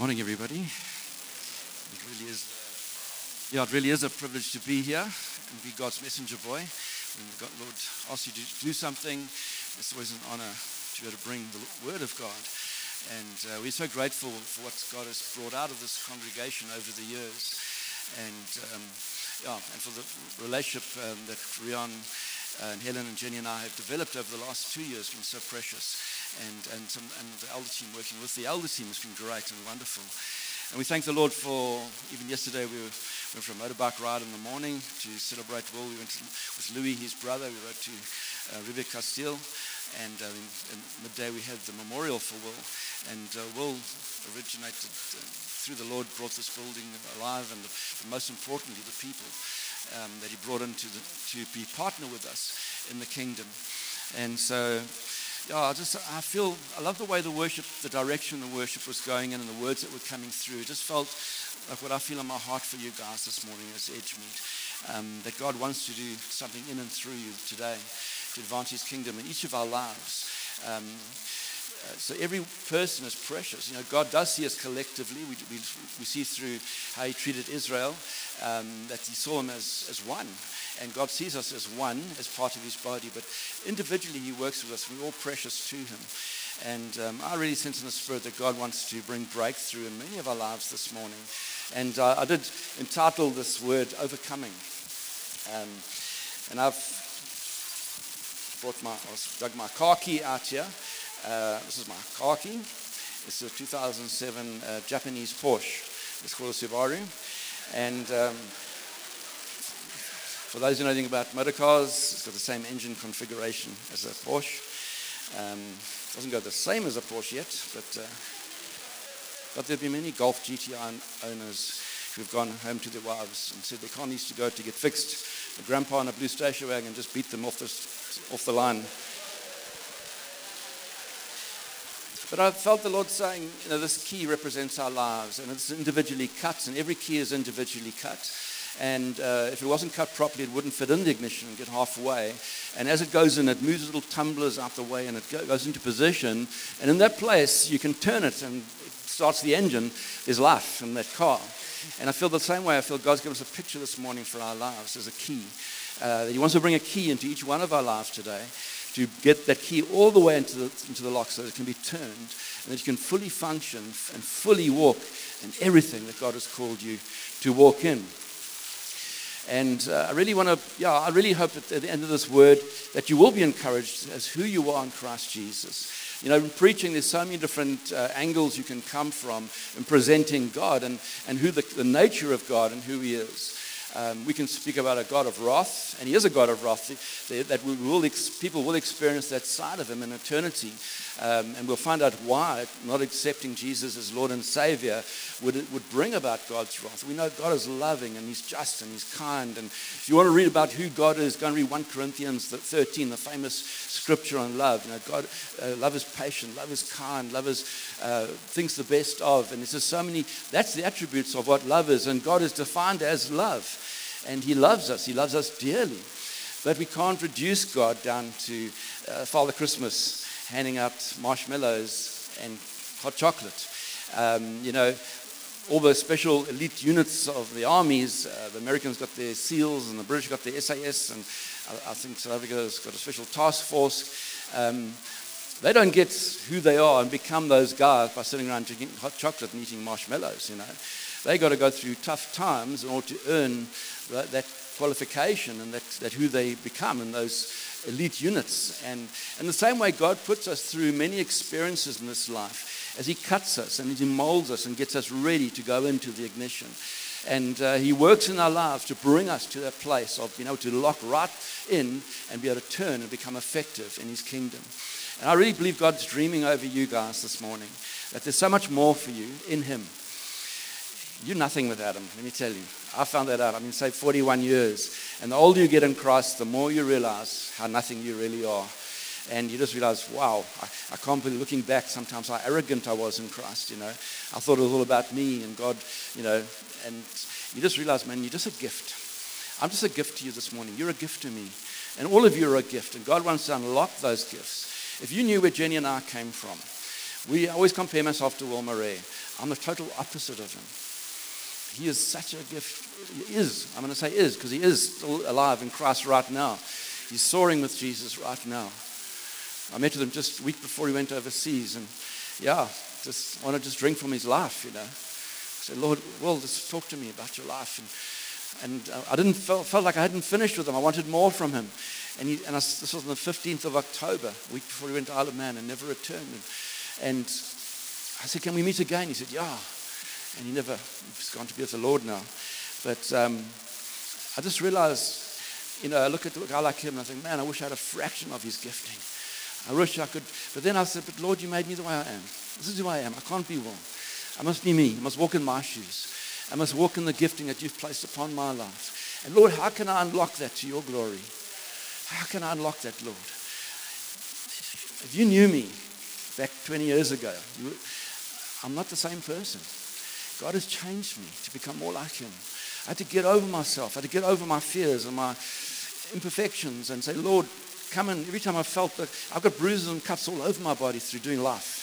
Morning, everybody. It really is, yeah, it really is a privilege to be here and be God's messenger boy. When God, Lord asks you to do something, it's always an honor to be able to bring the word of God. And uh, we're so grateful for what God has brought out of this congregation over the years. And um, yeah, and for the relationship um, that Rion and Helen and Jenny and I have developed over the last two years has been so precious. And, and, some, and the elder team working with the elder team has been great and wonderful. And we thank the Lord for, even yesterday we were, went for a motorbike ride in the morning to celebrate Will. We went to, with Louis, his brother, we rode to uh, Riebeek Kasteel. And uh, in, in midday we had the memorial for Will. And uh, Will originated uh, through the Lord, brought this building alive, and, and most importantly, the people um, that he brought in to, the, to be partner with us in the kingdom. And so yeah, I just I feel I love the way the worship, the direction the worship was going in, and the words that were coming through. It just felt like what I feel in my heart for you guys this morning as Edgemead, um, that God wants to do something in and through you today to advance His kingdom in each of our lives. Um, uh, so every person is precious. You know, God does see us collectively. We, we, we see through how He treated Israel um, that He saw them as, as one. And God sees us as one, as part of his body, but individually he works with us. We're all precious to him. And um, I really sense in the spirit that God wants to bring breakthrough in many of our lives this morning. And uh, I did entitle this word Overcoming. Um, and I've brought my, dug my key out here. Uh, this is my car key. It's a 2007 uh, Japanese Porsche. It's called a Subaru. And um, for those who know anything about motor cars, it's got the same engine configuration as a Porsche. Um, doesn't go the same as a Porsche yet, but, uh, but there'll be many Golf GTI owners who've gone home to their wives and said their car needs to go to get fixed. The grandpa in a blue station wagon just beat them off the, off the line. But I felt the Lord saying, you know, this key represents our lives, and it's individually cut, and every key is individually cut. And uh, if it wasn't cut properly, it wouldn't fit in the ignition and get halfway. And as it goes in, it moves little tumblers out the way and it goes into position. And in that place, you can turn it and it starts the engine. There's life in that car. And I feel the same way. I feel God's given us a picture this morning for our lives as a key. Uh, he wants to bring a key into each one of our lives today to get that key all the way into the, into the lock so that it can be turned and that you can fully function and fully walk in everything that God has called you to walk in. And uh, I really want to, yeah, I really hope at the end of this word that you will be encouraged as who you are in Christ Jesus. You know, in preaching, there's so many different uh, angles you can come from in presenting God and, and who the, the nature of God and who He is. Um, we can speak about a God of wrath, and He is a God of wrath, that we will ex- people will experience that side of Him in eternity. Um, and we'll find out why not accepting Jesus as Lord and Savior would, would bring about God's wrath. We know God is loving and He's just and He's kind. And if you want to read about who God is, go and read 1 Corinthians 13, the famous scripture on love. You know, God, uh, love is patient, love is kind, love is uh, thinks the best of. And there's just so many, that's the attributes of what love is. And God is defined as love. And He loves us, He loves us dearly. But we can't reduce God down to uh, Father Christmas handing out marshmallows and hot chocolate. Um, you know, all the special elite units of the armies, uh, the Americans got their SEALs and the British got their SAS, and I, I think South Africa's got a special task force. Um, they don't get who they are and become those guys by sitting around drinking hot chocolate and eating marshmallows, you know. They got to go through tough times in order to earn that, that qualification and that, that who they become in those elite units. And in the same way, God puts us through many experiences in this life as He cuts us and He molds us and gets us ready to go into the ignition. And uh, He works in our lives to bring us to that place of being able to lock right in and be able to turn and become effective in His kingdom. And I really believe God's dreaming over you guys this morning that there's so much more for you in Him. You're nothing without Him, let me tell you. I found that out. I mean, say 41 years. And the older you get in Christ, the more you realize how nothing you really are. And you just realize, wow, I, I can't believe looking back sometimes how arrogant I was in Christ, you know. I thought it was all about me and God, you know. And you just realize, man, you're just a gift. I'm just a gift to you this morning. You're a gift to me. And all of you are a gift. And God wants to unlock those gifts. If you knew where Jenny and I came from, We always compare myself to Will Murray. I'm the total opposite of him. He is such a gift. He is. I'm going to say is because he is still alive in Christ right now. He's soaring with Jesus right now. I met with him just a week before he went overseas, and yeah, just want to just drink from his life, you know. I said, Lord, well, just talk to me about your life. And, and uh, I didn't felt, felt like I hadn't finished with him. I wanted more from him. And, he, and I, this was on the 15th of October, a week before he went to Isle of Man and never returned. And, and I said, Can we meet again? He said, Yeah. And he never, he's gone to be with the Lord now. But um, I just realized, you know, I look at a guy like him and I think, man, I wish I had a fraction of his gifting. I wish I could. But then I said, but Lord, you made me the way I am. This is who I am. I can't be wrong. I must be me. I must walk in my shoes. I must walk in the gifting that you've placed upon my life. And Lord, how can I unlock that to your glory? How can I unlock that, Lord? If you knew me back 20 years ago, you, I'm not the same person. God has changed me to become more like Him. I had to get over myself. I had to get over my fears and my imperfections and say, Lord, come and every time I felt that I've got bruises and cuts all over my body through doing life.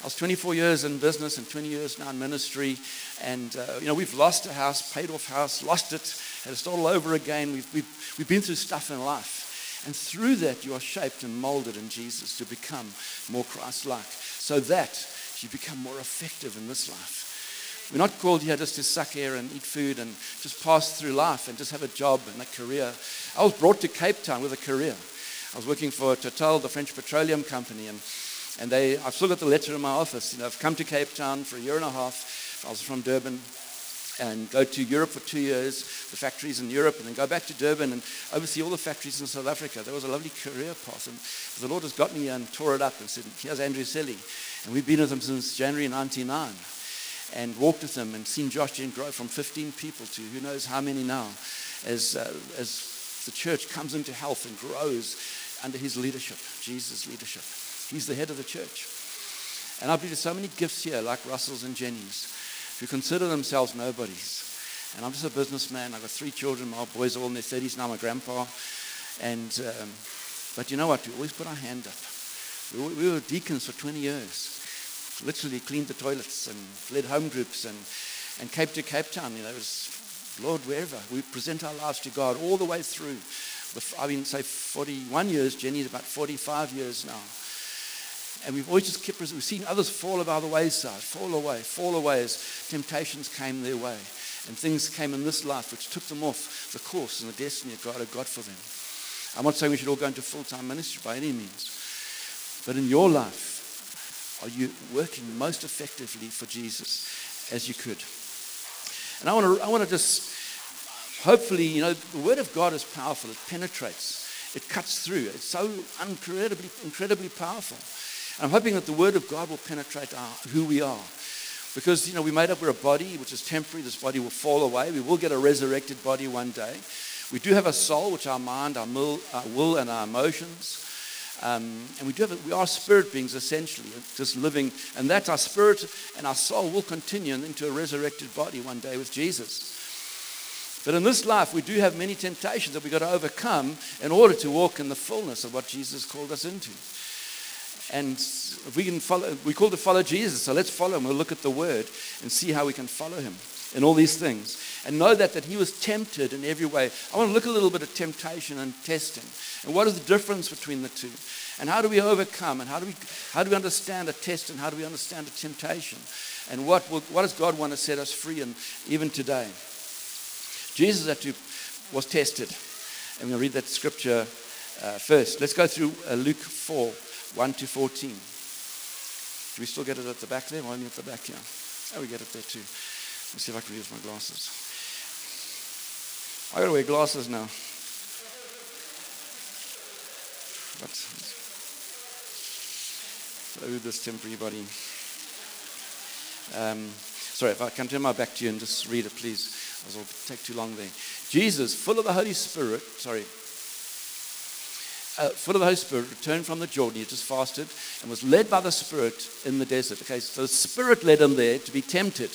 I was 24 years in business and 20 years now in ministry. And, uh, you know, we've lost a house, paid off house, lost it, to start all over again. We've, we've, we've been through stuff in life. And through that, you are shaped and molded in Jesus to become more Christ like so that you become more effective in this life. We're not called here just to suck air and eat food and just pass through life and just have a job and a career. I was brought to Cape Town with a career. I was working for Total, the French petroleum company, and, and they, I've still got the letter in my office. You know, I've come to Cape Town for a year and a half. I was from Durban, and go to Europe for two years, the factories in Europe, and then go back to Durban and oversee all the factories in South Africa. That was a lovely career path. And the Lord has got me and tore it up and said, Here's Andrew Selley. And we've been with him since January 99 and walked with him and seen Josh grow from 15 people to who knows how many now as, uh, as the church comes into health and grows under his leadership, Jesus' leadership. He's the head of the church. And I believe there's so many gifts here, like Russell's and Jenny's, who consider themselves nobodies. And I'm just a businessman. I've got three children. My boys are all in their 30s now, my grandpa. And, um, but you know what? We always put our hand up. We, we were deacons for 20 years literally cleaned the toilets and led home groups and, and Cape to Cape Town. You know, it was, Lord, wherever. We present our lives to God all the way through. I've been, say, 41 years. Jenny's about 45 years now. And we've always just kept, we've seen others fall by the wayside, fall away, fall away as temptations came their way. And things came in this life which took them off the course and the destiny that God had got for them. I'm not saying we should all go into full time ministry by any means. But in your life, are you working most effectively for Jesus as you could? And I want to, I want to just, hopefully, you know, the Word of God is powerful. It penetrates. It cuts through. It's so incredibly, incredibly powerful. And I'm hoping that the Word of God will penetrate our, who we are. Because, you know, we made up, we're a body which is temporary. This body will fall away. We will get a resurrected body one day. We do have a soul, which our mind, our will, our will and our emotions. Um, and we, do have, we are spirit beings essentially, just living, and that our spirit and our soul will continue into a resurrected body one day with Jesus. But in this life, we do have many temptations that we've got to overcome in order to walk in the fullness of what Jesus called us into. And if we can follow, we call to follow Jesus, so let's follow him. We'll look at the word and see how we can follow him in all these things. And know that, that he was tempted in every way. I want to look a little bit at temptation and testing. And what is the difference between the two? And how do we overcome? And how do we, how do we understand a test? And how do we understand a temptation? And what, will, what does God want to set us free in even today? Jesus actually was tested. And we'll read that scripture uh, first. Let's go through uh, Luke 4 1 to 14. Do we still get it at the back there? Why only at the back here? Oh, we get it there too. Let's see if I can use my glasses. I gotta wear glasses now. But oh, this temporary body. Um, sorry, if I can turn my back to you and just read it, please. It'll take too long there. Jesus, full of the Holy Spirit, sorry, uh, full of the Holy Spirit, returned from the Jordan. He just fasted and was led by the Spirit in the desert. Okay, so the Spirit led him there to be tempted.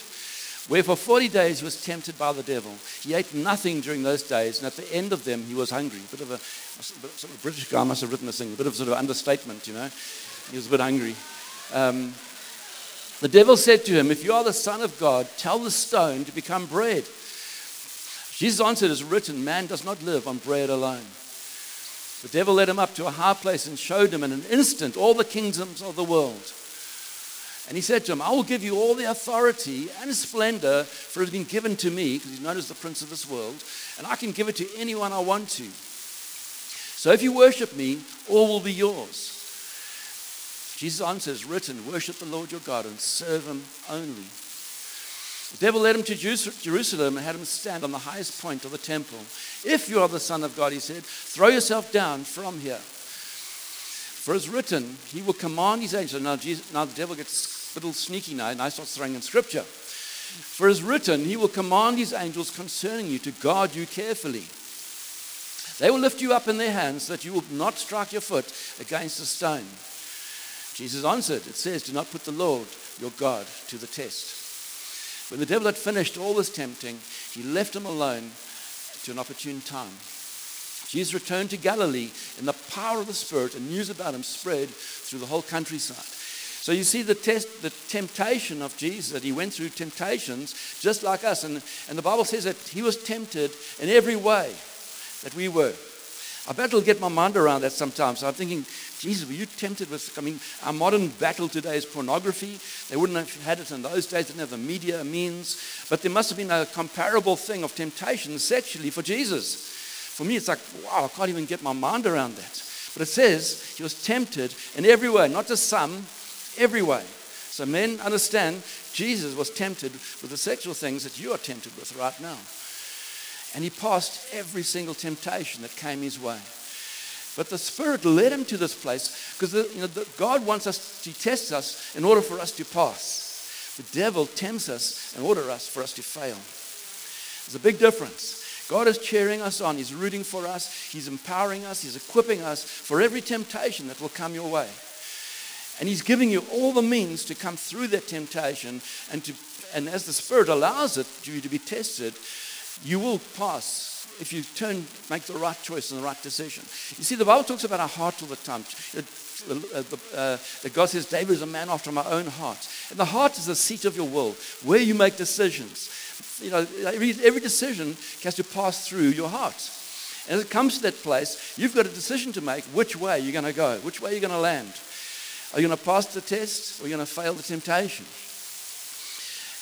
Where for 40 days he was tempted by the devil. He ate nothing during those days, and at the end of them he was hungry. A bit of a, sort of British guy must have written this thing, a bit of sort of understatement, you know. He was a bit hungry. Um, the devil said to him, If you are the Son of God, tell the stone to become bread. Jesus answered, As written, man does not live on bread alone. The devil led him up to a high place and showed him in an instant all the kingdoms of the world. And he said to him, I will give you all the authority and splendor, for it has been given to me, because he's known as the prince of this world, and I can give it to anyone I want to. So if you worship me, all will be yours. Jesus answers, written, worship the Lord your God and serve him only. The devil led him to Jerusalem and had him stand on the highest point of the temple. If you are the Son of God, he said, throw yourself down from here. For as written, he will command his angels. Now, Jesus, now the devil gets a little sneaky now, and I start throwing in scripture. For as written, he will command his angels concerning you to guard you carefully. They will lift you up in their hands so that you will not strike your foot against a stone. Jesus answered, It says, Do not put the Lord your God to the test. When the devil had finished all this tempting, he left him alone to an opportune time. Jesus returned to Galilee in the power of the Spirit, and news about him spread through the whole countryside. So you see the test, the temptation of Jesus, that he went through temptations just like us. And, and the Bible says that he was tempted in every way that we were. I bet I'll get my mind around that sometimes. So I'm thinking, Jesus, were you tempted with, I mean, our modern battle today is pornography. They wouldn't have had it in those days, didn't have the media means. But there must have been a comparable thing of temptation sexually for Jesus. For me, it's like, wow, I can't even get my mind around that. But it says he was tempted in every way, not just some, every way. So men understand Jesus was tempted with the sexual things that you are tempted with right now. And he passed every single temptation that came his way. But the Spirit led him to this place because you know, God wants us to test us in order for us to pass. The devil tempts us in order for us to fail. There's a big difference. God is cheering us on. He's rooting for us. He's empowering us. He's equipping us for every temptation that will come your way. And He's giving you all the means to come through that temptation. And, to, and as the Spirit allows it you to be tested, you will pass if you turn, make the right choice and the right decision. You see, the Bible talks about our heart all the time. Uh, uh, that God says, David is a man after my own heart. And the heart is the seat of your will, where you make decisions you know, every, every decision has to pass through your heart. And as it comes to that place, you've got a decision to make which way you're going to go, which way you're going to land. Are you going to pass the test or are you going to fail the temptation?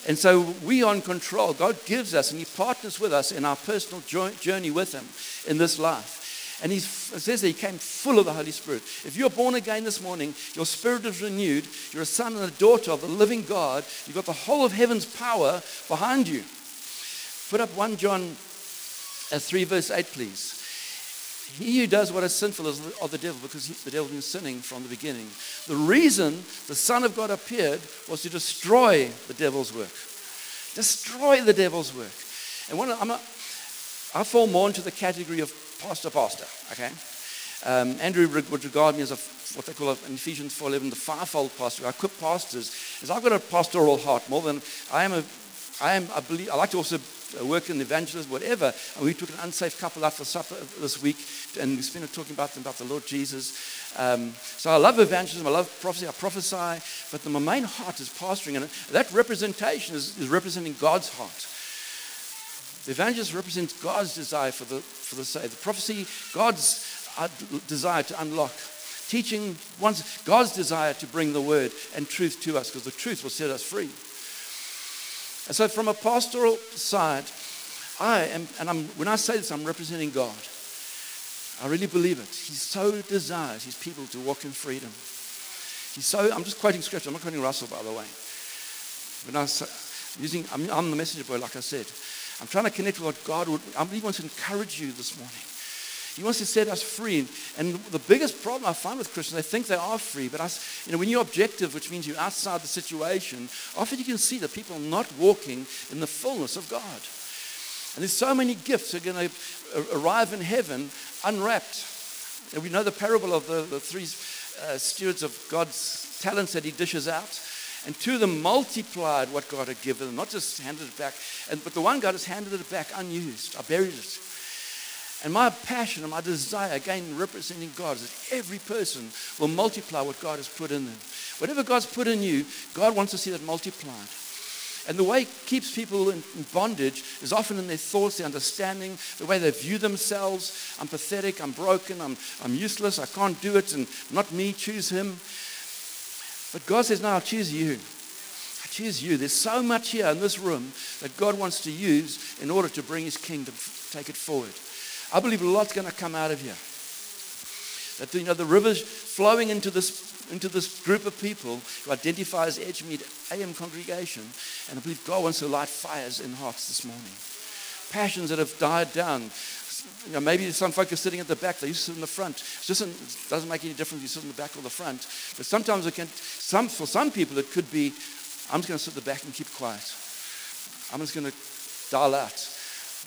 And so we are in control. God gives us and He partners with us in our personal journey with Him in this life. And he says that he came full of the Holy Spirit. If you're born again this morning, your spirit is renewed. You're a son and a daughter of the living God. You've got the whole of heaven's power behind you. Put up 1 John uh, 3, verse 8, please. He who does what is sinful is of the devil because the devil has been sinning from the beginning. The reason the Son of God appeared was to destroy the devil's work. Destroy the devil's work. And one, I'm a, I fall more into the category of pastor, pastor, okay? Um, Andrew would regard me as a, what they call in Ephesians 4.11, the fivefold pastor. I equip pastors. As I've got a pastoral heart more than I am a, I am, I believe, I like to also uh, work in evangelism, whatever. And we took an unsafe couple out for supper this week, and we spent talking about them, about the Lord Jesus. Um, so I love evangelism, I love prophecy, I prophesy, but the, my main heart is pastoring, and that representation is, is representing God's heart. The evangelist represents God's desire for the, for the saved. The prophecy, God's uh, desire to unlock. Teaching, God's desire to bring the word and truth to us, because the truth will set us free. And so, from a pastoral side, I am, and I'm, when I say this, I'm representing God. I really believe it. He so desires his people to walk in freedom. He's so, I'm just quoting scripture. I'm not quoting Russell, by the way. When I was using, I'm, I'm the messenger boy, like I said. I'm trying to connect with what God would, I really want to encourage you this morning. He wants to set us free. And the biggest problem I find with Christians, they think they are free, but us, you know, when you're objective, which means you're outside the situation, often you can see that people are not walking in the fullness of God. And there's so many gifts that are going to arrive in heaven unwrapped. And we know the parable of the, the three uh, stewards of God's talents that he dishes out. And two of them multiplied what God had given them, not just handed it back. And, but the one God has handed it back unused. I buried it. And my passion and my desire, again representing God, is that every person will multiply what God has put in them. Whatever God's put in you, God wants to see that multiplied. And the way it keeps people in, bondage is often in their thoughts, their understanding, the way they view themselves. I'm pathetic, I'm broken, I'm, I'm useless, I can't do it, and not me, choose him. But God says, No, I'll choose you. I choose you. There's so much here in this room that God wants to use in order to bring his kingdom, take it forward. I believe a lot's going to come out of here. That you know the rivers flowing into this into this group of people who identify as Edgemead AM congregation, and I believe God wants to light fires in hearts this morning. Passions that have died down. You know, maybe some folk are sitting at the back, they used to sit in the front. It just doesn't make any difference if you sit in the back or the front. But sometimes it can, some, for some people, it could be, I'm just going to sit at the back and keep quiet. I'm just going to dial out.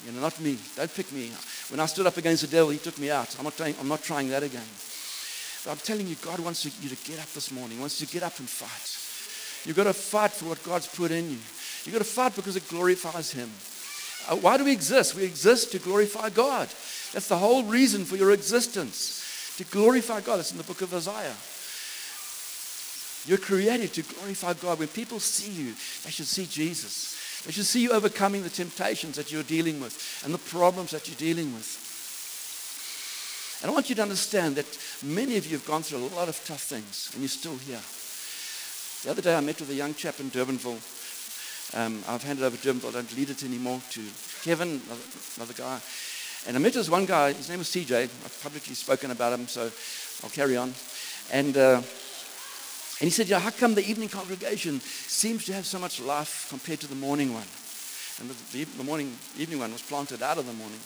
You know, not me. Don't pick me. When I stood up against the devil, he took me out. I'm not trying, I'm not trying that again. But I'm telling you, God wants you to get up this morning. He wants you to get up and fight. You've got to fight for what God's put in you. You've got to fight because it glorifies Him. Uh, why do we exist? We exist to glorify God. That's the whole reason for your existence. To glorify God. It's in the book of Isaiah. You're created to glorify God. When people see you, they should see Jesus. They should see you overcoming the temptations that you're dealing with and the problems that you're dealing with. And I want you to understand that many of you have gone through a lot of tough things and you're still here. The other day I met with a young chap in Durbanville. Um, I've handed over Durbanville, I don't lead it anymore, to Kevin, another, another guy. And I met this one guy, his name was CJ. I've publicly spoken about him, so I'll carry on. And uh, and he said, You know, how come the evening congregation seems to have so much life compared to the morning one? And the, the morning, evening one was planted out of the morning.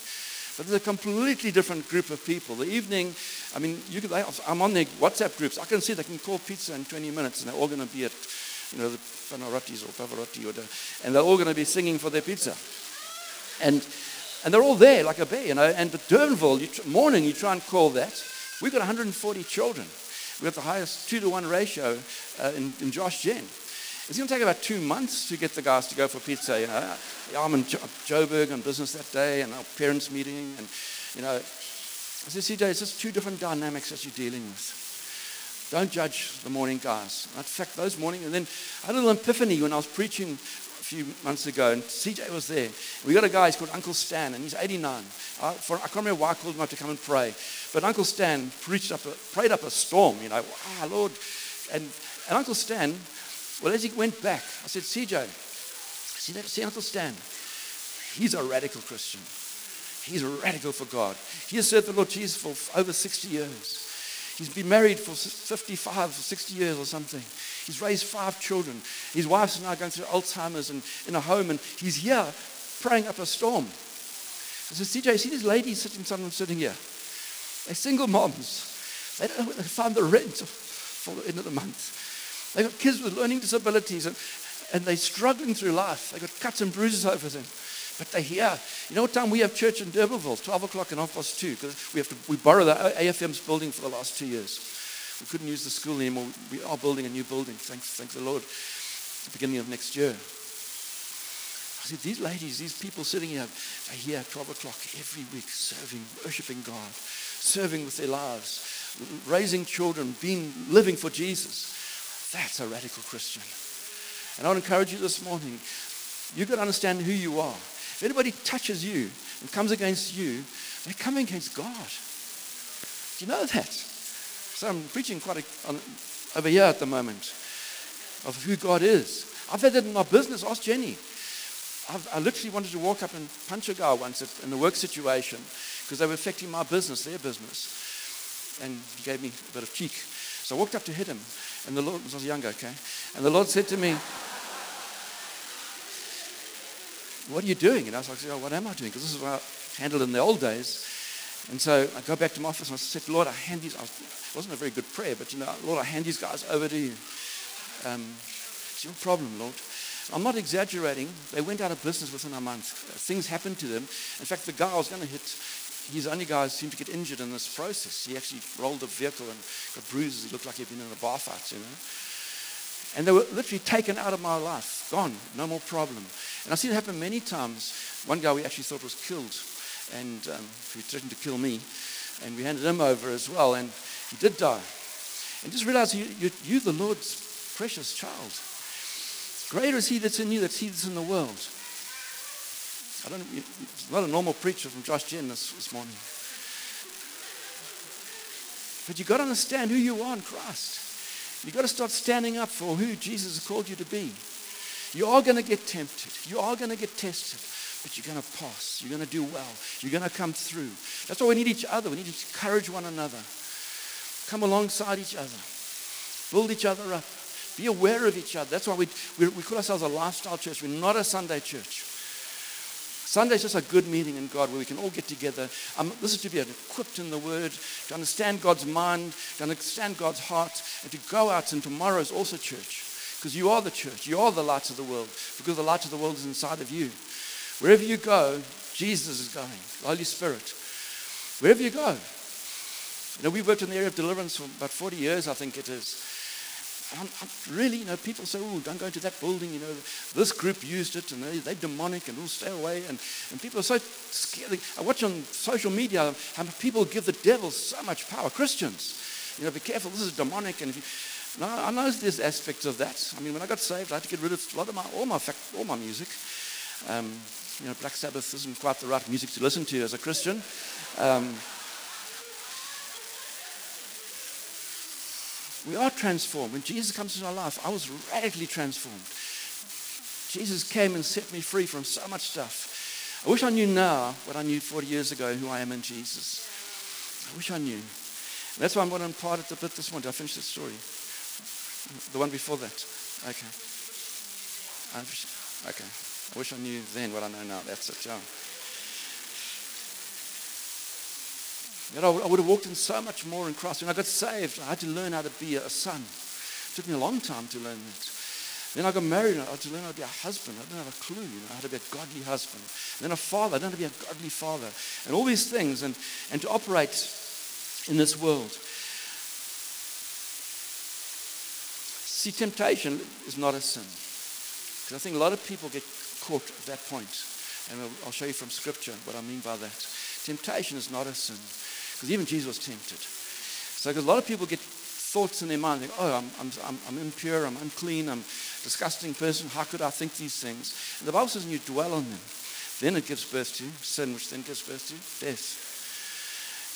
But it's a completely different group of people. The evening, I mean, you could, I'm on their WhatsApp groups. I can see they can call pizza in 20 minutes and they're all going to be at, you know, the Panarottis or Pavarotti or the, and they're all going to be singing for their pizza. And, and they're all there like a bear, you know. And the Durbanville, you, morning, you try and call that. We've got 140 children. We have the highest two to one ratio uh, in, in Josh Gen. It's going to take about two months to get the guys to go for pizza. You know, I'm in jo- Joburg on business that day, and our parents' meeting, and you know, I said, CJ, it's just two different dynamics that you're dealing with. Don't judge the morning guys. In fact, those morning, and then I had a little epiphany when I was preaching few months ago, and CJ was there. We got a guy, he's called Uncle Stan, and he's 89. I, for, I can't remember why I called him up to come and pray. But Uncle Stan preached up a, prayed up a storm, you know, ah, Lord. And, and Uncle Stan, well, as he went back, I said, CJ, see, that, see Uncle Stan? He's a radical Christian. He's radical for God. He has served the Lord Jesus for over 60 years. He's been married for 55 or 60 years or something. He's raised five children. His wife's now going through Alzheimer's and in a home, and he's here praying up a storm. I said, CJ, see these ladies sitting, some of them sitting here? They're single moms. They don't know where they find the rent for the end of the month. They've got kids with learning disabilities and, and they're struggling through life. They've got cuts and bruises over them. But they're here. You know what time we have church in Durbanville? 12 o'clock and half past 2. Because we have to, we borrow the AFM's building for the last two years. We couldn't use the school anymore. We are building a new building, thanks, thanks the Lord, the beginning of next year. I said, these ladies, these people sitting here, they're here at 12 o'clock every week, serving, worshiping God, serving with their lives, raising children, being living for Jesus. That's a radical Christian. And I to encourage you this morning. You've got to understand who you are. If anybody touches you and comes against you, they're coming against God. Do you know that? So I'm preaching quite a, on, over here at the moment of who God is. I've had that in my business. Ask Jenny. I've, i literally wanted to walk up and punch a guy once in a work situation because they were affecting my business, their business. And he gave me a bit of cheek. So I walked up to hit him, and the Lord, I was younger, okay? And the Lord said to me, What are you doing? And I was like, oh, What am I doing? Because this is what I handled in the old days. And so I go back to my office and I said, Lord, I hand these, it wasn't a very good prayer, but you know, Lord, I hand these guys over to you. Um, it's your problem, Lord. I'm not exaggerating. They went out of business within a month. Things happened to them. In fact, the guy I was going to hit, the only guy seemed to get injured in this process. He actually rolled a vehicle and got bruises. He looked like he'd been in a bar fight, you know. And they were literally taken out of my life, gone, no more problem. And I've seen it happen many times. One guy we actually thought was killed. and um, he threatened to kill me. And we handed him over as well, and he did die. And just realize you, you, you're the Lord's precious child. Greater is he that's in you than he that's in the world. I don't, it's not a normal preacher from Josh Gen this, this morning. But you've got to understand who you are in Christ. You've got to start standing up for who Jesus has called you to be. You are going to get tempted. You are going to get tested. But you're going to pass. You're going to do well. You're going to come through. That's why we need each other. We need to encourage one another. Come alongside each other. Build each other up. Be aware of each other. That's why we, we, we call ourselves a lifestyle church. We're not a Sunday church. Sunday is just a good meeting in God where we can all get together. Um, this is to be equipped in the Word, to understand God's mind, to understand God's heart, and to go out. And tomorrow is also church. Because you are the church. You are the light of the world. Because the light of the world is inside of you. Wherever you go, Jesus is going. The Holy Spirit. Wherever you go. You know, we've worked in the area of deliverance for about 40 years, I think it is. I'm, I'm really, you know, people say, oh, don't go into that building. You know, this group used it and they, they're demonic and we'll stay away. And, and people are so scared. I watch on social media how people give the devil so much power. Christians, you know, be careful, this is demonic. And you, I know there's aspects of that. I mean, when I got saved, I had to get rid of a lot of my, all my, all my music. Um, you know, Black Sabbath isn't quite the right music to listen to as a Christian. Um, we are transformed. When Jesus comes into our life, I was radically transformed. Jesus came and set me free from so much stuff. I wish I knew now what I knew 40 years ago, who I am in Jesus. I wish I knew. And that's why I'm going to impart it a bit this morning. Did I finish the story? The one before that. Okay. I wish, Okay. I wish I knew then what I know now. That's it, yeah. You know, I would have walked in so much more in Christ. When I got saved, I had to learn how to be a son. It took me a long time to learn that. Then I got married, and I had to learn how to be a husband. I didn't have a clue, you know, how to be a godly husband. And then a father, I didn't how to be a godly father. And all these things, and, and to operate in this world. See, temptation is not a sin. Because I think a lot of people get caught at that point. And I'll show you from Scripture what I mean by that. Temptation is not a sin. Because even Jesus was tempted. So because a lot of people get thoughts in their mind, think, oh, I'm, I'm, I'm, I'm impure, I'm unclean, I'm a disgusting person. How could I think these things? And the Bible says, when you dwell on them, then it gives birth to sin, which then gives birth to death.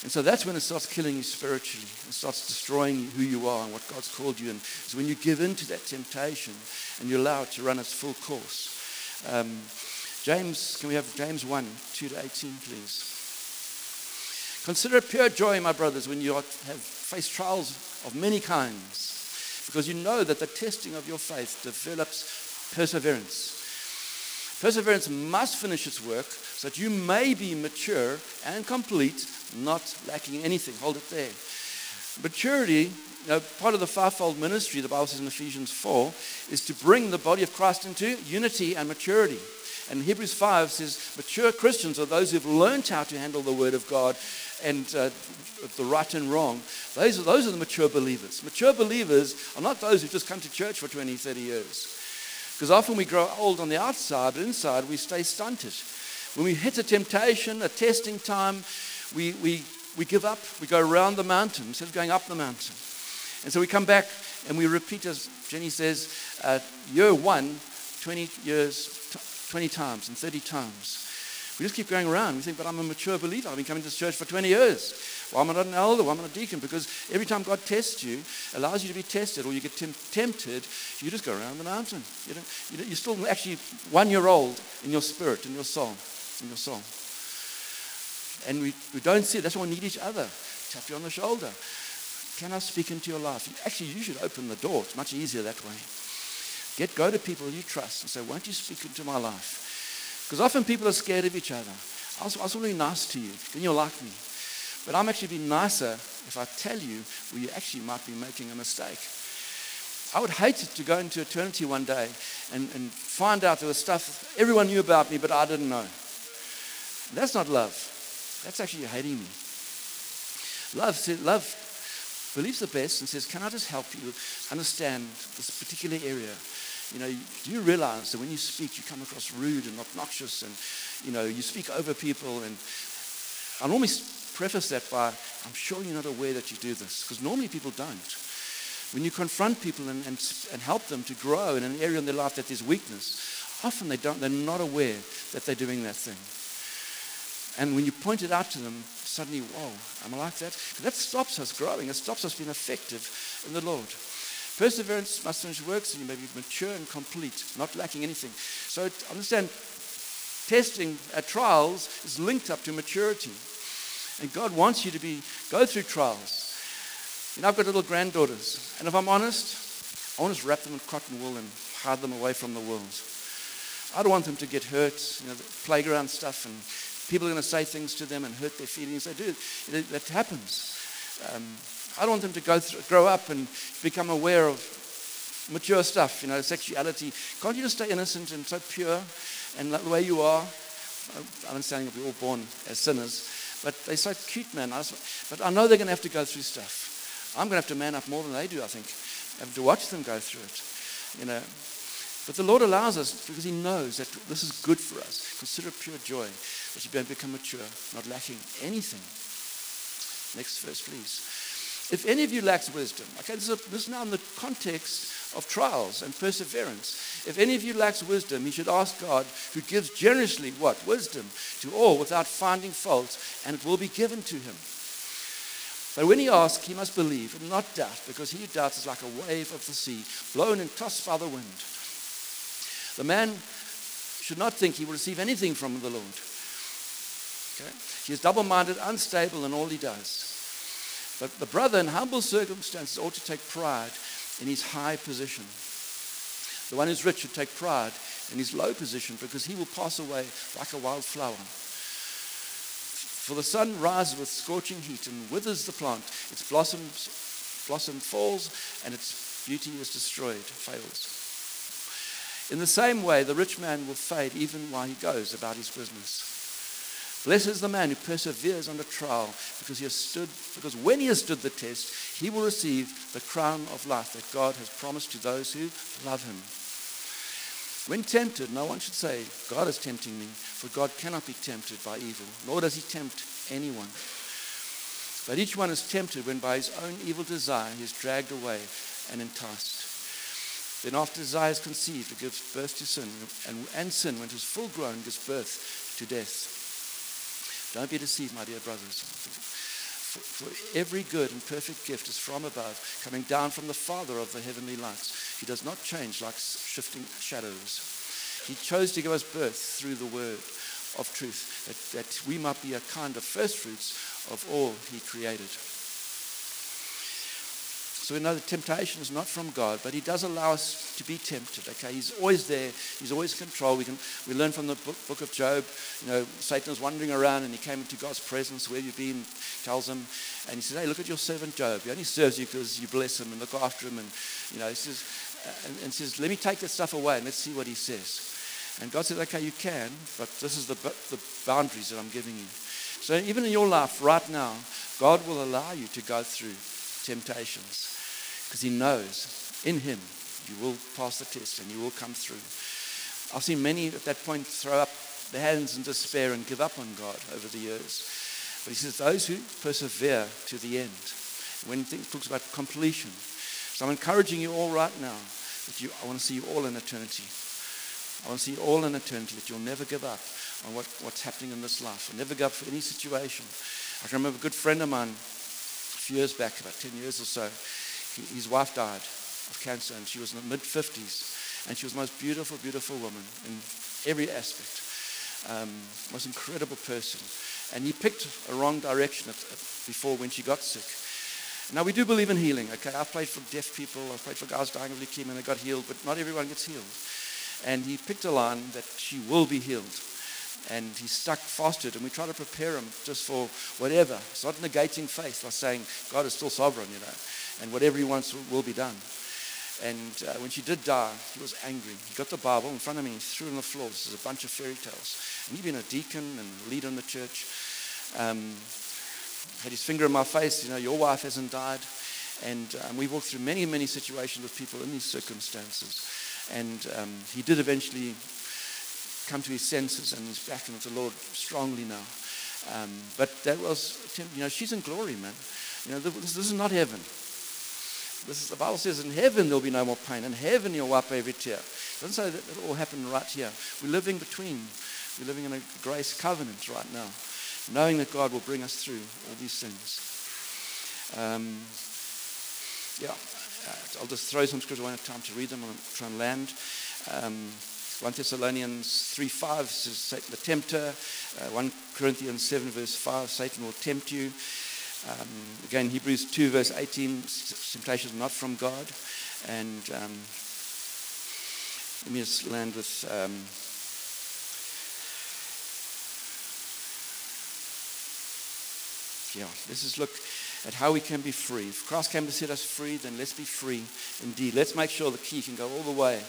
And so that's when it starts killing you spiritually. It starts destroying who you are and what God's called you. And so when you give in to that temptation and you allow it to run its full course. Um, James, can we have James 1, 2 to 18, please? Consider pure joy, my brothers, when you have faced trials of many kinds, because you know that the testing of your faith develops perseverance. Perseverance must finish its work so that you may be mature and complete, not lacking anything. Hold it there. Maturity, you know, part of the fivefold ministry, the Bible says in Ephesians 4, is to bring the body of Christ into unity and maturity. And Hebrews 5 says mature Christians are those who've learned how to handle the Word of God and uh, the right and wrong. Those are, those are the mature believers. Mature believers are not those who've just come to church for 20, 30 years. Because often we grow old on the outside, but inside we stay stunted. When we hit a temptation, a testing time, we, we, we give up. We go around the mountain instead of going up the mountain. And so we come back and we repeat, as Jenny says, uh, year one, 20 years, 20 times and 30 times. We just keep going around. We think, but I'm a mature believer. I've been coming to this church for 20 years. Why am I not an elder? Why am I not a deacon? Because every time God tests you, allows you to be tested, or you get tempted, you just go around the mountain. You don't, you're still actually one year old in your spirit, in your soul, in your soul. And we, we don't see it. That's why we need each other. Tap you on the shoulder. Can I speak into your life? Actually, you should open the door. It's much easier that way. Get go to people you trust and say, "Won't you speak into my life?" Because often people are scared of each other. I was, I was really nice to you, then you'll like me. But I'm actually being nicer if I tell you well, you actually might be making a mistake. I would hate to go into eternity one day and, and find out there was stuff everyone knew about me, but I didn't know. That's not love. That's actually hating me. Love, love believes the best and says, Can I just help you understand this particular area? You know, do you realize that when you speak, you come across rude and obnoxious and, you know, you speak over people and I normally preface that by, I'm sure you're not aware that you do this, because normally people don't. When you confront people and, and, and help them to grow in an area in their life that there's weakness, often they don't, they're not aware that they're doing that thing. And when you point it out to them, suddenly, whoa, am I like that? That stops us growing. It stops us being effective in the Lord. Perseverance must finish works, and you may be mature and complete, not lacking anything. So understand, testing at trials is linked up to maturity. And God wants you to be go through trials. You know, I've got little granddaughters, and if I'm honest, I want to wrap them in cotton wool and hide them away from the world. I don't want them to get hurt, you know, playground stuff, and people are going to say things to them and hurt their feelings. They do. That happens. Um, I don't want them to go through, grow up and become aware of mature stuff, you know, sexuality. Can't you just stay innocent and so pure and the way you are? I'm saying that we're all born as sinners, but they're so cute, man. But I know they're going to have to go through stuff. I'm going to have to man up more than they do, I think. I have to watch them go through it, you know. But the Lord allows us because He knows that this is good for us. Consider pure joy that you become mature, not lacking anything. Next verse, please. If any of you lacks wisdom, okay, this is, a, this is now in the context of trials and perseverance. If any of you lacks wisdom, he should ask God, who gives generously what? Wisdom to all without finding fault, and it will be given to him. But when he asks, he must believe and not doubt, because he who doubts is like a wave of the sea, blown and tossed by the wind. The man should not think he will receive anything from the Lord. Okay? He is double minded, unstable in all he does. But the brother in humble circumstances ought to take pride in his high position. The one who's rich should take pride in his low position because he will pass away like a wild flower. For the sun rises with scorching heat and withers the plant. Its blossoms, blossom falls and its beauty is destroyed, fails. In the same way, the rich man will fade even while he goes about his business. Blessed is the man who perseveres under trial, because he has stood, because when he has stood the test, he will receive the crown of life that God has promised to those who love him. When tempted, no one should say, God is tempting me, for God cannot be tempted by evil, nor does he tempt anyone. But each one is tempted when by his own evil desire he is dragged away and enticed. Then after desire is conceived, it gives birth to sin, and, and sin, when it is full grown, gives birth to death. Don't be deceived, my dear brothers. For, every good and perfect gift is from above, coming down from the Father of the heavenly lights. He does not change like shifting shadows. He chose to give us birth through the word of truth, that, that we might be a kind of first fruits of all he created. So we know that temptation is not from God, but He does allow us to be tempted. Okay, He's always there. He's always in control. We can we learn from the book, book of Job. You know, Satan wandering around and he came into God's presence. Where you been? Tells him, and he says, "Hey, look at your servant Job. He only serves you because you bless him and look after him." And you know, he says, uh, and, and says, "Let me take that stuff away and let's see what he says." And God says, "Okay, you can, but this is the the boundaries that I'm giving you." So even in your life right now, God will allow you to go through temptations because he knows in him you will pass the test and you will come through. I've seen many at that point throw up their hands in despair and give up on God over the years. But he says, those who persevere to the end. When he talks about completion. So I'm encouraging you all right now that you, I want to see you all in eternity. I want to see you all in eternity, that you'll never give up on what, what's happening in this life. You'll never give up for any situation. I can remember a good friend of mine a few years back, about 10 years or so, his wife died of cancer and she was in the mid 50s. And she was the most beautiful, beautiful woman in every aspect. Um, most incredible person. And he picked a wrong direction before when she got sick. Now, we do believe in healing, okay? I've prayed for deaf people, I've prayed for guys dying of leukemia and they got healed, but not everyone gets healed. And he picked a line that she will be healed. And he stuck fast to it, and we try to prepare him just for whatever. It's not negating faith by saying God is still sovereign, you know and whatever he wants will be done. And uh, when she did die, he was angry. He got the Bible in front of me and threw it on the floor. This is a bunch of fairy tales. And he'd been a deacon and leader in the church. Um, had his finger in my face, you know, your wife hasn't died. And um, we walked through many, many situations with people in these circumstances. And um, he did eventually come to his senses and he's back into the Lord strongly now. Um, but that was, you know, she's in glory, man. You know, this is not heaven. This is, the Bible says in heaven there'll be no more pain. In heaven you'll wipe every tear. It doesn't say that it'll all happen right here. We're living between. We're living in a grace covenant right now, knowing that God will bring us through all these things. Um, yeah, uh, I'll just throw some scriptures. I won't have time to read them. I'll try and land. Um, 1 Thessalonians 3 5 says Satan the tempter. Uh, 1 Corinthians 7 verse 5 Satan will tempt you. Um, again, Hebrews 2 verse 18 temptation is not from God. And um, let me just land with. Um, yeah, this is look at how we can be free. If Christ came to set us free, then let's be free indeed. Let's make sure the key can go all the way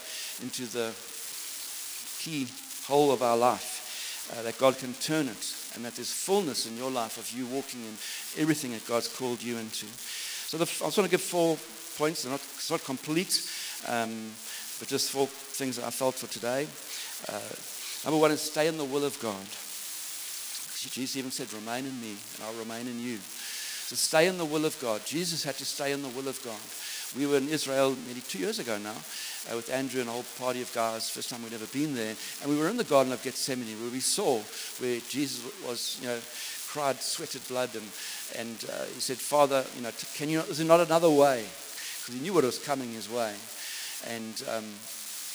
into the key hole of our life, uh, that God can turn it, and that there's fullness in your life of you walking in everything that God's called you into. So the, I just want to give four points. They're not, it's not complete, um, but just four things that I felt for today. Uh, number one is stay in the will of God. Jesus even said, Remain in me, and I'll remain in you. So stay in the will of God. Jesus had to stay in the will of God. We were in Israel nearly two years ago now uh, with Andrew and a whole party of guys, first time we'd ever been there. And we were in the Garden of Gethsemane where we saw where Jesus was, you know, cried, sweated blood, and, and uh, he said, Father, you know, can you, is there not another way? Because he knew what was coming his way. And um,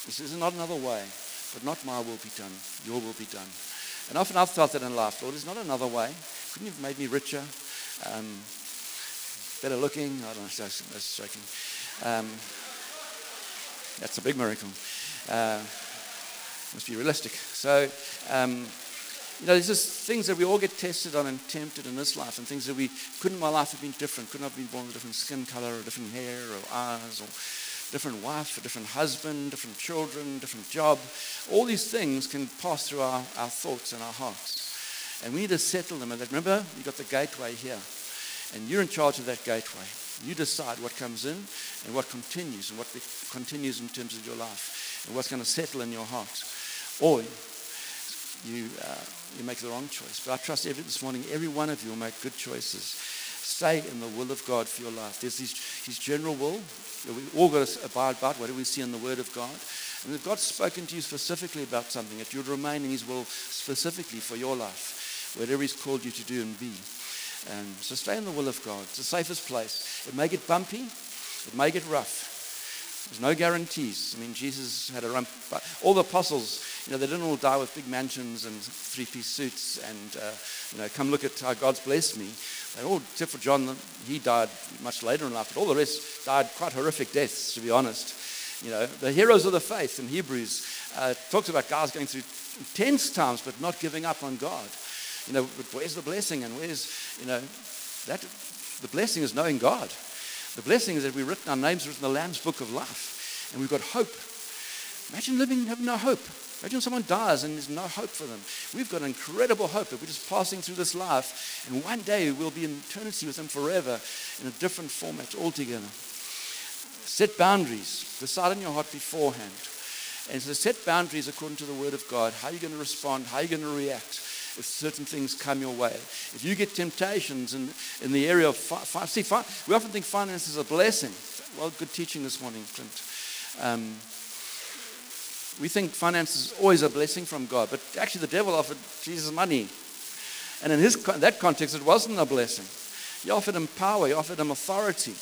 he says, is there not another way? But not my will be done, your will be done. And often I've felt that in life, Lord, there's not another way. Couldn't you have made me richer? Um, better looking? I don't know, that's, that's joking. Um, that's a big miracle. Uh, must be realistic. So, um, you know, there's just things that we all get tested on and tempted in this life, and things that we couldn't my life have been different. Couldn't have been born with a different skin color, or different hair, or eyes, or different wife, a different husband, different children, different job. All these things can pass through our, our thoughts and our hearts. And we need to settle them. And remember, you've got the gateway here. And you're in charge of that gateway. You decide what comes in and what continues and what continues in terms of your life and what's going to settle in your heart. Or you, uh, you make the wrong choice. But I trust every, this morning every one of you will make good choices. Stay in the will of God for your life. There's his, his general will. We all got to abide by what do we see in the Word of God. And if God's spoken to you specifically about something, that you'd remain in His will specifically for your life, whatever He's called you to do and be. Um, so stay in the will of God. It's the safest place. It may get bumpy, it may get rough. There's no guarantees. I mean, Jesus had a rump. All the apostles, you know, they didn't all die with big mansions and three-piece suits and, uh, you know, come look at how God's blessed me. They all, except for John, he died much later in life, but all the rest died quite horrific deaths, to be honest. You know, the heroes of the faith in Hebrews uh, talks about guys going through intense times but not giving up on God. You know, where's the blessing and where's, you know, that, the blessing is knowing God. The blessing is that we've written our names written in the Lamb's book of life and we've got hope. Imagine living having no hope. Imagine someone dies and there's no hope for them. We've got incredible hope that we're just passing through this life and one day we'll be in eternity with Him forever in a different format altogether. Set boundaries. Decide in your heart beforehand. And so set boundaries according to the Word of God. How are you going to respond? How are you going to react? If certain things come your way. If you get temptations in, in the area of, fi- fi- see, fi- we often think finance is a blessing. Well, good teaching this morning, Clint. Um, we think finance is always a blessing from God, but actually the devil offered Jesus money. And in his, that context, it wasn't a blessing. He offered him power, he offered him authority.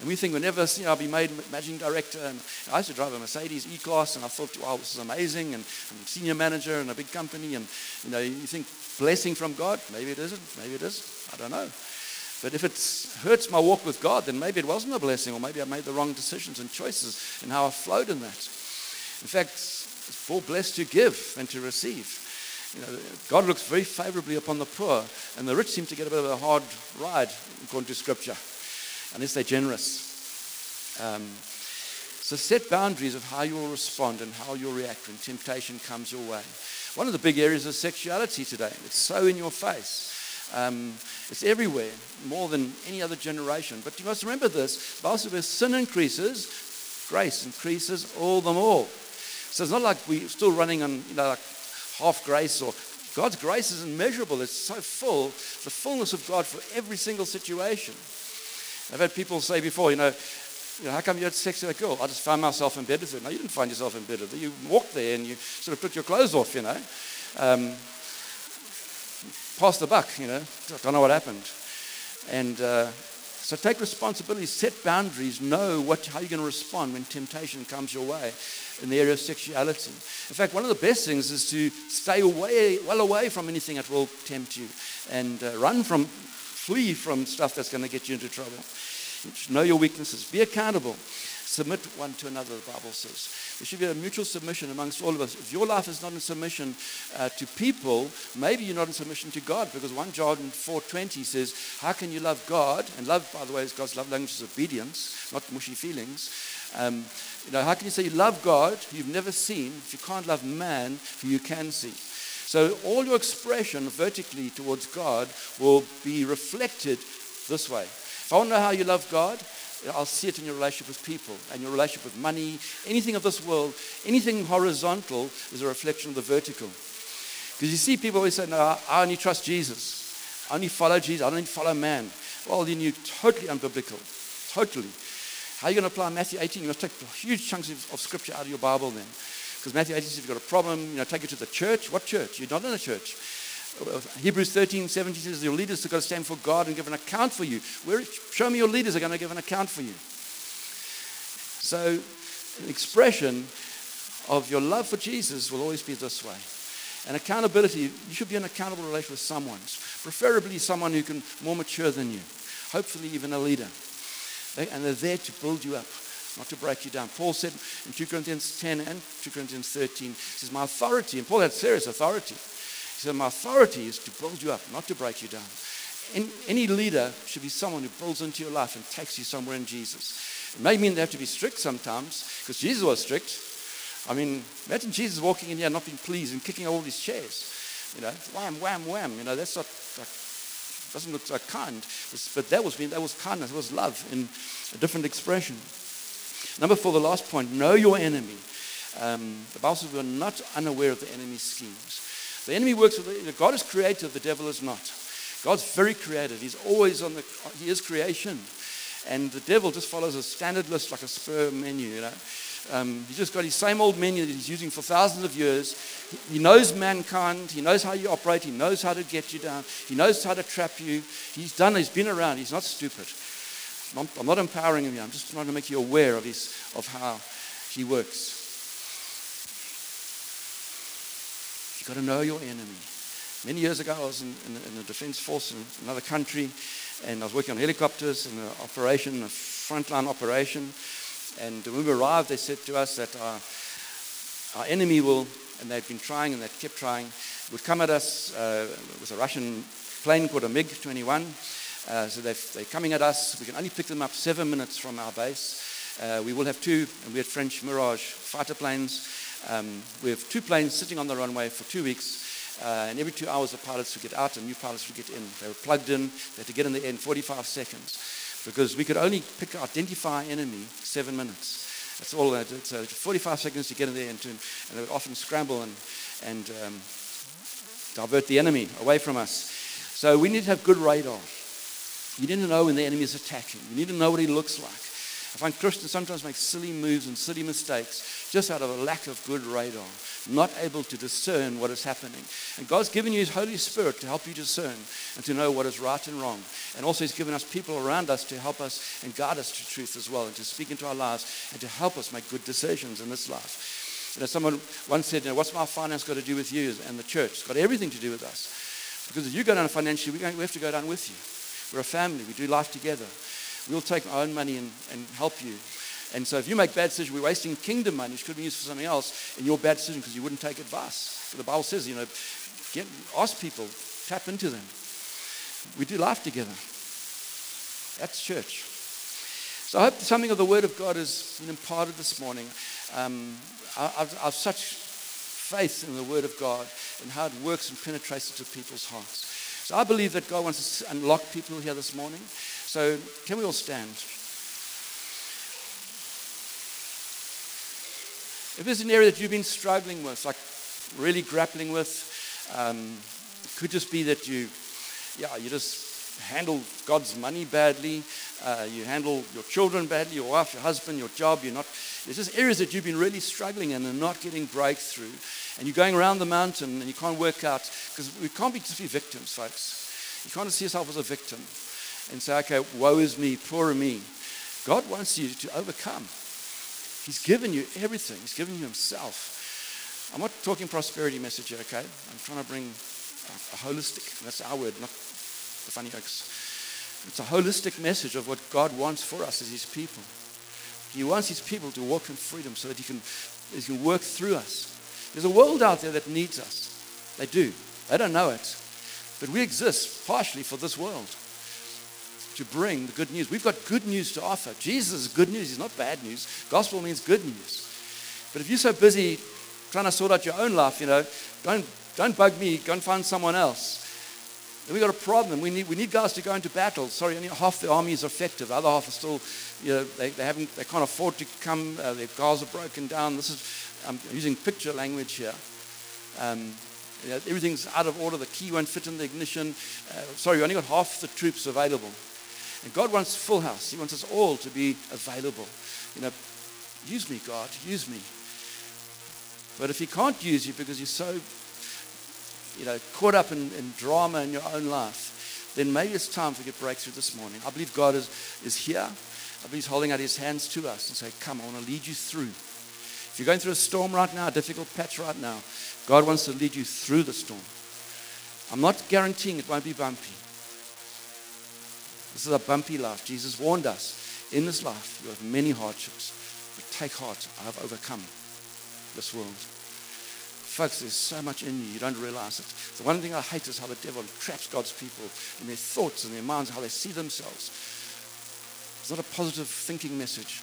And we think whenever you know, I'll be made managing director. And I used to drive a Mercedes E-Class, and I thought, wow, this is amazing. And I'm senior manager in a big company. And, you know, you think blessing from God? Maybe it isn't. Maybe it is. I don't know. But if it hurts my walk with God, then maybe it wasn't a blessing, or maybe I made the wrong decisions and choices and how I flowed in that. In fact, it's more blessed to give than to receive. You know, God looks very favorably upon the poor, and the rich seem to get a bit of a hard ride, according to Scripture unless they're generous. Um, so set boundaries of how you will respond and how you'll react when temptation comes your way. One of the big areas is sexuality today. It's so in your face. Um, it's everywhere, more than any other generation. But you must remember this. As sin increases, grace increases all the more. So it's not like we're still running on you know, like half grace or God's grace is immeasurable. It's so full, the fullness of God for every single situation. I've had people say before, you know, you know, how come you had sex with a girl? I just found myself in bed with her. No, you didn't find yourself in bed with her. You walked there and you sort of took your clothes off, you know. Um, pass the buck, you know. I don't know what happened. And uh, so take responsibility, set boundaries, know what, how you're going to respond when temptation comes your way in the area of sexuality. In fact, one of the best things is to stay away, well away from anything that will tempt you and uh, run from, flee from stuff that's going to get you into trouble. Know your weaknesses. Be accountable. Submit one to another, the Bible says. There should be a mutual submission amongst all of us. If your life is not in submission uh, to people, maybe you're not in submission to God because 1 John 4.20 says, how can you love God? And love, by the way, is God's love language is obedience, not mushy feelings. Um, you know, how can you say you love God you've never seen if you can't love man who you can see? So all your expression vertically towards God will be reflected this way. If I want to know how you love God, I'll see it in your relationship with people and your relationship with money, anything of this world, anything horizontal is a reflection of the vertical. Because you see, people always say, No, I only trust Jesus. I only follow Jesus. I don't follow man. Well, then you're totally unbiblical. Totally. How are you going to apply Matthew 18? You must take huge chunks of, of scripture out of your Bible then. Because Matthew 18 says, if you've got a problem, you know, take it to the church. What church? You're not in a church. Uh, Hebrews 13, 17 says your leaders are going to stand for God and give an account for you. Where, show me your leaders are going to give an account for you. So, an expression of your love for Jesus will always be this way. And accountability, you should be in an accountable relation with someone, preferably someone who can more mature than you, hopefully even a leader. And they're there to build you up, not to break you down. Paul said in 2 Corinthians 10 and 2 Corinthians 13, he says, My authority, and Paul had serious authority. He said, My authority is to build you up, not to break you down. Any leader should be someone who builds into your life and takes you somewhere in Jesus. It may mean they have to be strict sometimes, because Jesus was strict. I mean, imagine Jesus walking in here not being pleased and kicking all these chairs. You know, wham, wham, wham. You know, that's not, like, doesn't look so kind. But that was, that was kindness, it was love in a different expression. Number four, the last point know your enemy. Um, the Bible says we're not unaware of the enemy's schemes. The enemy works with you the... God is creative, the devil is not. God's very creative. He's always on the he is creation. And the devil just follows a standard list like a spur menu, you know. Um, he's just got his same old menu that he's using for thousands of years. He, he knows mankind. He knows how you operate. He knows how to get you down. He knows how to trap you. He's done. He's been around. He's not stupid. I'm, not empowering here. I'm just trying to make you aware of his of how he works. You've got to know your enemy. Many years ago, I was in, in, in the defense force in another country, and I was working on helicopters in an operation, a frontline operation. And when we arrived, they said to us that our, our enemy will, and they'd been trying and they'd kept trying, would come at us uh, with a Russian plane called a MiG 21. Uh, so they're coming at us. We can only pick them up seven minutes from our base. Uh, we will have two, we had French Mirage fighter planes. Um, we have two planes sitting on the runway for two weeks, uh, and every two hours the pilots would get out and new pilots would get in. They were plugged in, they had to get in the air in 45 seconds because we could only pick, identify enemy seven minutes. That's all they did. So 45 seconds to get in there and, and they would often scramble and, and um, divert the enemy away from us. So we need to have good radar. You need to know when the enemy is attacking. You need to know what he looks like. I find Christians sometimes make silly moves and silly mistakes just out of a lack of good radar, not able to discern what is happening. And God's given you His Holy Spirit to help you discern and to know what is right and wrong. And also, He's given us people around us to help us and guide us to truth as well, and to speak into our lives and to help us make good decisions in this life. You know, someone once said, you know, What's my finance got to do with you and the church? It's got everything to do with us. Because if you go down financially, we have to go down with you. We're a family, we do life together. We'll take our own money and, and help you. And so if you make bad decisions, we're wasting kingdom money, which could be used for something else, and your bad decision because you wouldn't take advice. The Bible says, you know, get, ask people, tap into them. We do life together. That's church. So I hope something of the Word of God has been imparted this morning. Um, I, I've, I've such faith in the Word of God and how it works and penetrates into people's hearts. So I believe that God wants to unlock people here this morning. So, can we all stand? If there's an area that you've been struggling with, like really grappling with, Um, could just be that you, yeah, you just handle God's money badly. Uh, you handle your children badly, your wife, your husband, your job. You're not. There's just areas that you've been really struggling in and not getting breakthrough. And you're going around the mountain and you can't work out because we can't be just be victims, folks. You can't see yourself as a victim and say, okay, woe is me, poor me. God wants you to overcome. He's given you everything. He's given you Himself. I'm not talking prosperity message here, okay? I'm trying to bring a, a holistic, that's our word, not the funny oaks. It's a holistic message of what God wants for us as His people. He wants His people to walk in freedom so that He can, he can work through us. There's a world out there that needs us. They do. They don't know it. But we exist partially for this world to bring the good news. We've got good news to offer. Jesus is good news. He's not bad news. Gospel means good news. But if you're so busy trying to sort out your own life, you know, don't, don't bug me. Go and find someone else. Then we've got a problem. We need, we need guys to go into battle. Sorry, only half the army is effective. The other half are still, you know, they, they, haven't, they can't afford to come. Uh, their cars are broken down. This is, I'm using picture language here. Um, everything's out of order. The key won't fit in the ignition. Uh, sorry, we only got half the troops available. And God wants full house. He wants us all to be available. You know, use me, God, use me. But if He can't use you because you're so, you know, caught up in, in drama in your own life, then maybe it's time to get breakthrough this morning. I believe God is, is here. I believe He's holding out His hands to us and say, Come, I want to lead you through. If you're going through a storm right now, a difficult patch right now, God wants to lead you through the storm. I'm not guaranteeing it won't be bumpy. This is a bumpy life. Jesus warned us in this life, you have many hardships, but take heart. I have overcome this world. Folks, there's so much in you, you don't realize it. The one thing I hate is how the devil traps God's people in their thoughts and their minds, how they see themselves. It's not a positive thinking message.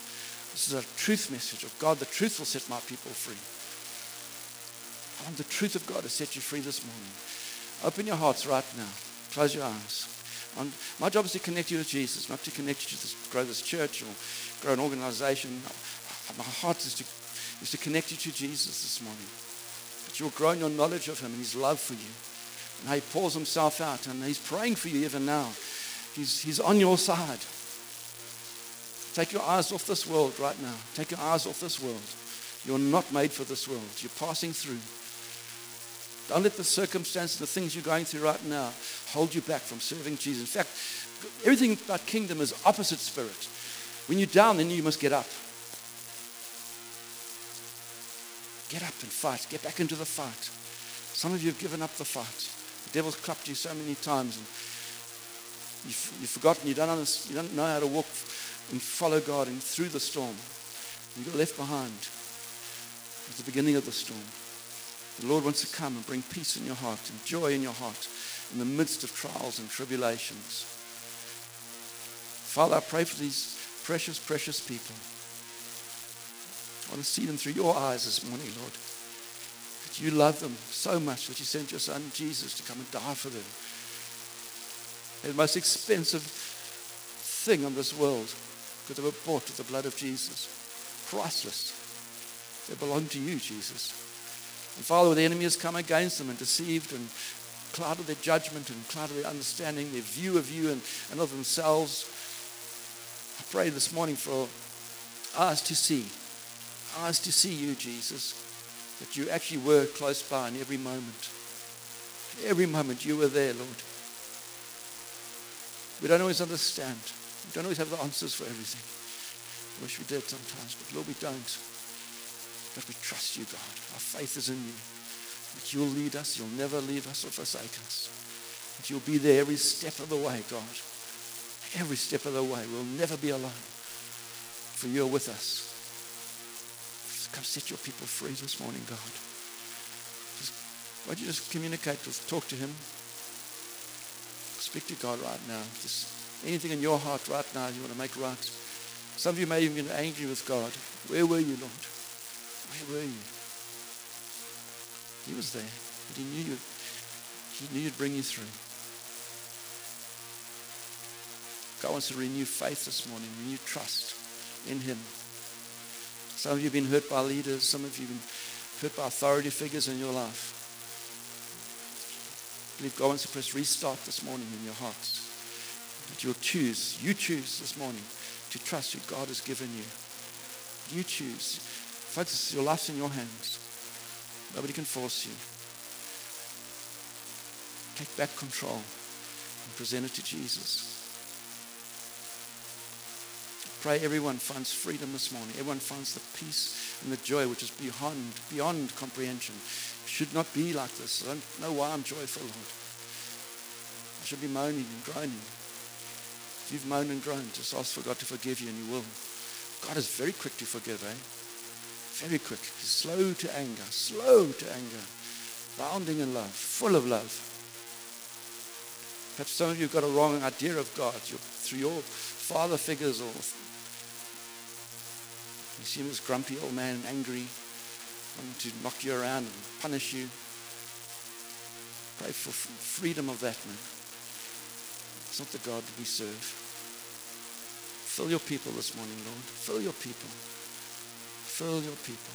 This is a truth message of God. The truth will set my people free. I want the truth of God to set you free this morning. Open your hearts right now. Close your eyes. My job is to connect you to Jesus, not to connect you to this, grow this church or grow an organization. My heart is to, is to connect you to Jesus this morning. That you'll grow in your knowledge of Him and His love for you. And how He pours Himself out and He's praying for you even now. He's, he's on your side. Take your eyes off this world right now. Take your eyes off this world. You're not made for this world. You're passing through. Don't let the circumstances, the things you're going through right now, hold you back from serving Jesus. In fact, everything about kingdom is opposite spirit. When you're down, then you must get up. Get up and fight. Get back into the fight. Some of you have given up the fight. The devil's clapped you so many times, and you've, you've forgotten. You don't, you don't know how to walk and follow God and through the storm. You got left behind at the beginning of the storm. The Lord wants to come and bring peace in your heart and joy in your heart in the midst of trials and tribulations. Father, I pray for these precious, precious people. I want to see them through your eyes this morning, Lord. That you love them so much that you sent your son Jesus to come and die for them. They're the most expensive thing on this world because they were bought with the blood of Jesus. Priceless. They belong to you, Jesus. And Father, the enemy has come against them and deceived and clouded their judgment and clouded their understanding, their view of you and, and of themselves. I pray this morning for eyes to see, eyes to see you, Jesus, that you actually were close by in every moment. Every moment you were there, Lord. We don't always understand. We don't always have the answers for everything. I wish we did sometimes, but Lord, we don't. But we trust you, God. Our faith is in you. That you'll lead us, you'll never leave us or forsake us. That you'll be there every step of the way, God. Every step of the way. We'll never be alone. For you're with us. Come set your people free this morning, God. Just, why don't you just communicate with, talk to him. Speak to God right now. Just anything in your heart right now you want to make right. Some of you may even be angry with God. Where were you, Lord? Where were you? He was there, but he knew you. He knew you'd bring you through. God wants to renew faith this morning, renew trust in Him. Some of you have been hurt by leaders, some of you have been hurt by authority figures in your life. I believe God wants to press restart this morning in your hearts. That you'll choose, you choose this morning to trust who God has given you. You choose. Folks, your life's in your hands. Nobody can force you. Take back control and present it to Jesus. Pray everyone finds freedom this morning. Everyone finds the peace and the joy which is beyond, beyond comprehension. It should not be like this. I don't know why I'm joyful, Lord. I should be moaning and groaning. If you've moaned and groaned, just ask for God to forgive you and you will. God is very quick to forgive, eh? Very quick. He's slow to anger, slow to anger, bounding in love, full of love. Perhaps some of you have got a wrong idea of God You're, through your father figures or you see him as grumpy old man, angry, wanting to knock you around and punish you. Pray for freedom of that, man. It's not the God that we serve. Fill your people this morning, Lord. Fill your people. Fill your people.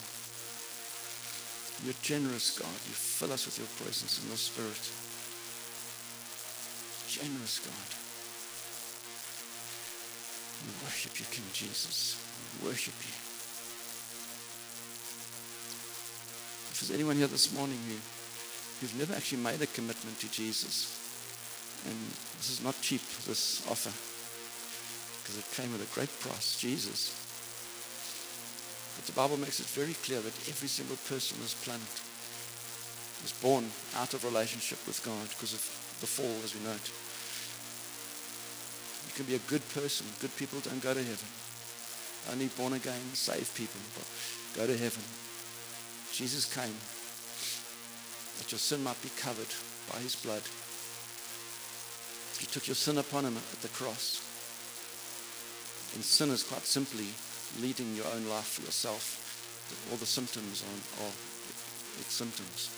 You're generous, God. You fill us with your presence and your spirit. Generous God. We worship you, King Jesus. We worship you. If there's anyone here this morning who, who've never actually made a commitment to Jesus, and this is not cheap, this offer, because it came at a great price, Jesus. But the Bible makes it very clear that every single person on this planet is born out of relationship with God because of the fall, as we know it. You can be a good person. Good people don't go to heaven. Only born again, saved people go to heaven. Jesus came that your sin might be covered by his blood. He took your sin upon him at the cross. And sin is quite simply leading your own life for yourself. All the symptoms are, are its symptoms.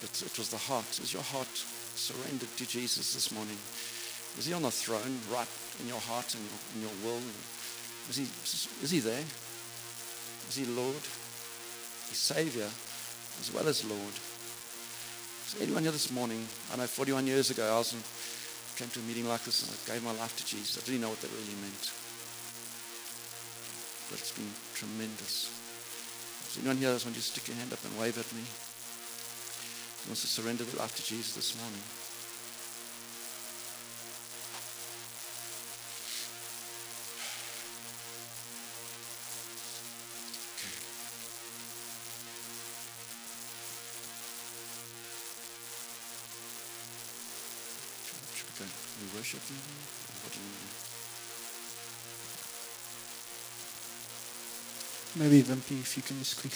But it was the heart. Is your heart surrendered to Jesus this morning? Is he on the throne right in your heart and your, in your will? Is he, is he there? Is he Lord? He's Savior as well as Lord. Anyone here this morning? I know 41 years ago I was in, came to a meeting like this and I gave my life to Jesus. I didn't know what that really meant. But it's been tremendous. Is anyone here that wants to stick your hand up and wave at me? Who wants to surrender their life to Jesus this morning? Worship you? Maybe Vimpy, if you can just quickly